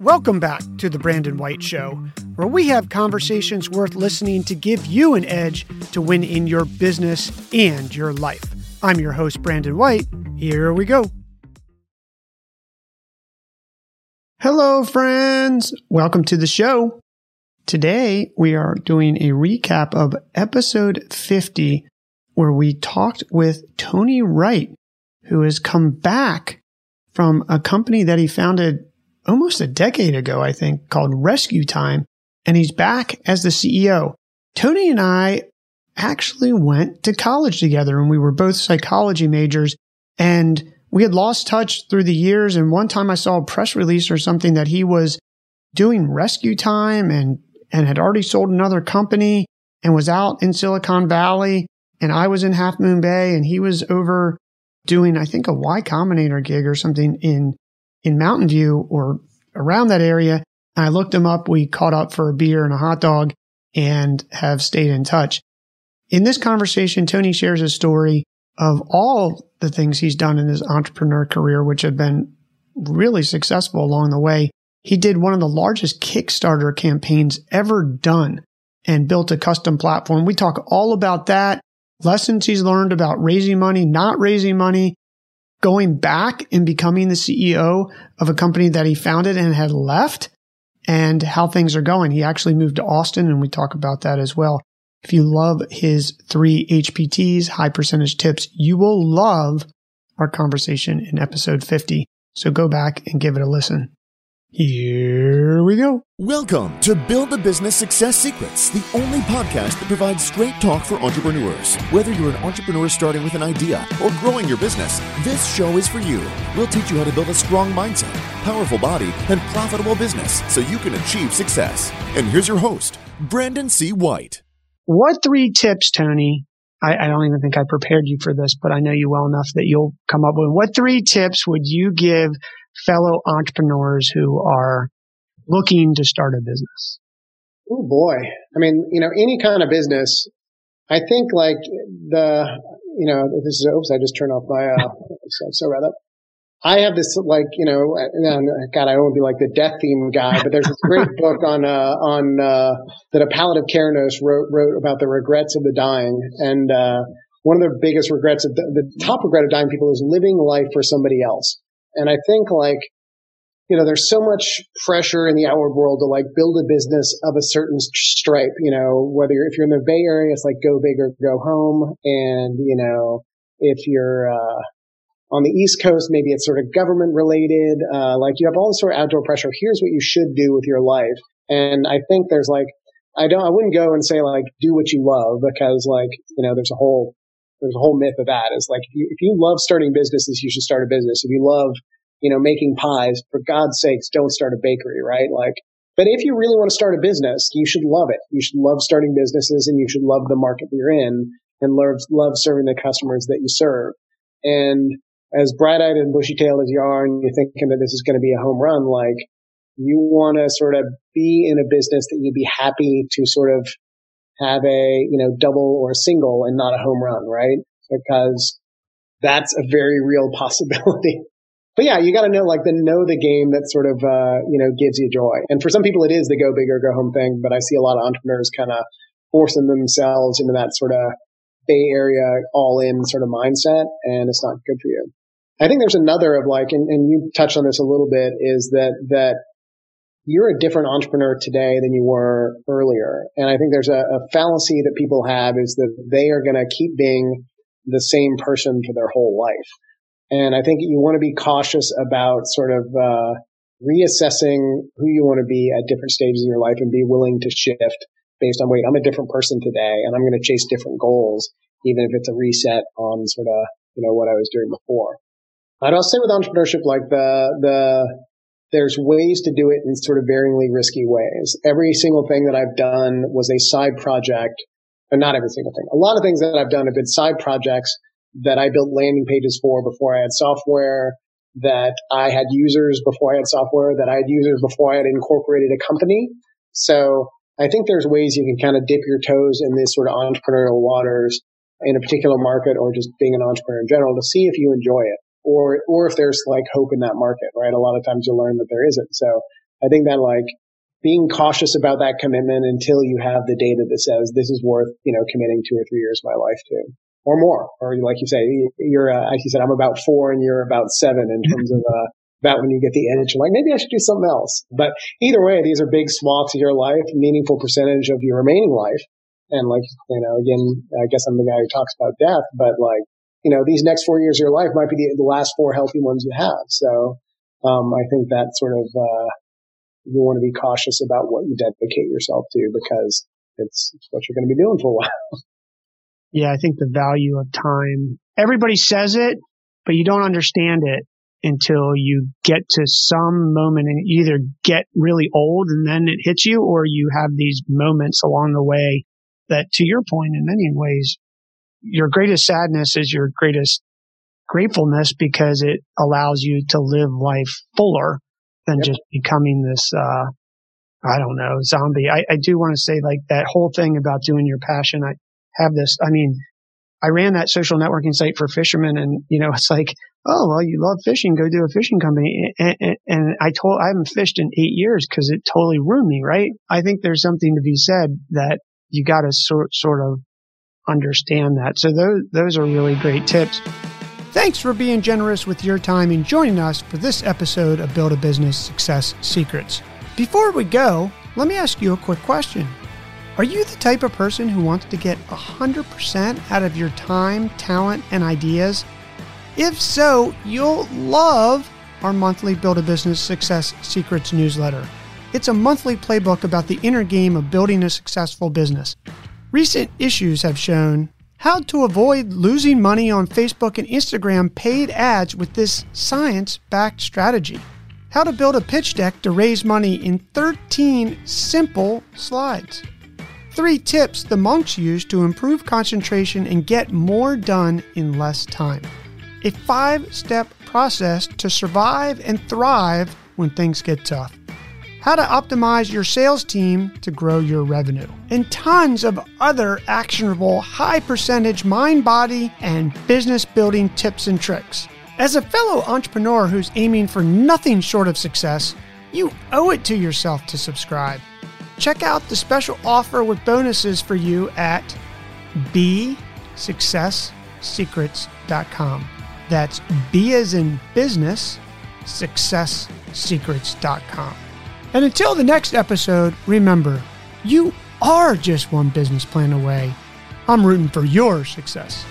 Welcome back to The Brandon White Show, where we have conversations worth listening to give you an edge to win in your business and your life. I'm your host, Brandon White. Here we go. Hello, friends. Welcome to the show. Today, we are doing a recap of episode 50, where we talked with Tony Wright, who has come back from a company that he founded almost a decade ago, I think, called Rescue Time, and he's back as the CEO. Tony and I actually went to college together and we were both psychology majors and we had lost touch through the years. And one time I saw a press release or something that he was doing rescue time and, and had already sold another company and was out in Silicon Valley. And I was in Half Moon Bay and he was over doing, I think, a Y Combinator gig or something in in Mountain View or around that area. I looked him up. We caught up for a beer and a hot dog and have stayed in touch. In this conversation, Tony shares a story of all the things he's done in his entrepreneur career, which have been really successful along the way. He did one of the largest Kickstarter campaigns ever done and built a custom platform. We talk all about that, lessons he's learned about raising money, not raising money, going back and becoming the CEO of a company that he founded and had left and how things are going. He actually moved to Austin and we talk about that as well. If you love his three HPTs, high percentage tips, you will love our conversation in episode 50. So go back and give it a listen. Here we go. Welcome to Build a Business Success Secrets, the only podcast that provides straight talk for entrepreneurs. Whether you're an entrepreneur starting with an idea or growing your business, this show is for you. We'll teach you how to build a strong mindset, powerful body, and profitable business so you can achieve success. And here's your host, Brandon C. White. What three tips, Tony? I, I don't even think I prepared you for this, but I know you well enough that you'll come up with. What three tips would you give fellow entrepreneurs who are looking to start a business? Oh boy. I mean, you know, any kind of business, I think like the, you know, this is, oops, I just turned off my, uh, so rather. I have this like, you know, and God, I don't want to be like the death theme guy, but there's this great book on, uh, on, uh, that a palliative care nurse wrote, wrote about the regrets of the dying. And, uh, one of the biggest regrets of the, the top regret of dying people is living life for somebody else. And I think like, you know, there's so much pressure in the outward world to like build a business of a certain stripe, you know, whether you're, if you're in the Bay Area, it's like go big or go home. And, you know, if you're, uh, on the East Coast, maybe it's sort of government related. Uh, like you have all this sort of outdoor pressure. Here's what you should do with your life. And I think there's like, I don't, I wouldn't go and say like, do what you love because like, you know, there's a whole there's a whole myth of that is like if you, if you love starting businesses, you should start a business. If you love, you know, making pies, for God's sakes, don't start a bakery, right? Like, but if you really want to start a business, you should love it. You should love starting businesses and you should love the market that you're in and love, love serving the customers that you serve. And as bright eyed and bushy tailed as you are and you're thinking that this is going to be a home run, like you want to sort of be in a business that you'd be happy to sort of have a, you know, double or a single and not a home run, right? Because that's a very real possibility. but yeah, you got to know, like, the know the game that sort of, uh, you know, gives you joy. And for some people, it is the go big or go home thing. But I see a lot of entrepreneurs kind of forcing themselves into that sort of Bay Area all in sort of mindset. And it's not good for you. I think there's another of like, and, and you touched on this a little bit is that, that you're a different entrepreneur today than you were earlier. And I think there's a, a fallacy that people have is that they are going to keep being the same person for their whole life. And I think you want to be cautious about sort of, uh, reassessing who you want to be at different stages in your life and be willing to shift based on, wait, I'm a different person today and I'm going to chase different goals, even if it's a reset on sort of, you know, what I was doing before. I'd also say with entrepreneurship, like the, the, there's ways to do it in sort of varyingly risky ways. Every single thing that I've done was a side project, but not every single thing. A lot of things that I've done have been side projects that I built landing pages for before I had software, that I had users before I had software, that I had users before I had incorporated a company. So I think there's ways you can kind of dip your toes in this sort of entrepreneurial waters in a particular market or just being an entrepreneur in general to see if you enjoy it or or if there's like hope in that market, right? A lot of times you'll learn that there isn't. So I think that like being cautious about that commitment until you have the data that says this is worth, you know, committing two or three years of my life to or more. Or like you say, you're, uh, like you said, I'm about four and you're about seven in terms of, uh, about when you get the itch, like maybe I should do something else. But either way, these are big swaths of your life, meaningful percentage of your remaining life. And like, you know, again, I guess I'm the guy who talks about death, but like, you know, these next four years of your life might be the, the last four healthy ones you have. So, um, I think that sort of, uh, you want to be cautious about what you dedicate yourself to because it's what you're going to be doing for a while. Yeah, I think the value of time, everybody says it, but you don't understand it until you get to some moment and either get really old and then it hits you or you have these moments along the way that to your point in many ways, your greatest sadness is your greatest gratefulness because it allows you to live life fuller than yep. just becoming this, uh, I don't know, zombie. I, I do want to say like that whole thing about doing your passion. I have this, I mean, I ran that social networking site for fishermen and, you know, it's like, oh, well, you love fishing, go do a fishing company. And, and, and I told, I haven't fished in eight years because it totally ruined me, right? I think there's something to be said that you got to sort, sort of understand that. So those, those are really great tips. Thanks for being generous with your time and joining us for this episode of Build a Business Success Secrets. Before we go, let me ask you a quick question. Are you the type of person who wants to get 100% out of your time, talent, and ideas? If so, you'll love our monthly Build a Business Success Secrets newsletter. It's a monthly playbook about the inner game of building a successful business. Recent issues have shown how to avoid losing money on Facebook and Instagram paid ads with this science backed strategy. How to build a pitch deck to raise money in 13 simple slides. Three tips the monks use to improve concentration and get more done in less time. A five step process to survive and thrive when things get tough how to optimize your sales team to grow your revenue, and tons of other actionable, high percentage mind, body, and business building tips and tricks. As a fellow entrepreneur who's aiming for nothing short of success, you owe it to yourself to subscribe. Check out the special offer with bonuses for you at bsuccesssecrets.com. That's B as in business, successsecrets.com. And until the next episode, remember, you are just one business plan away. I'm rooting for your success.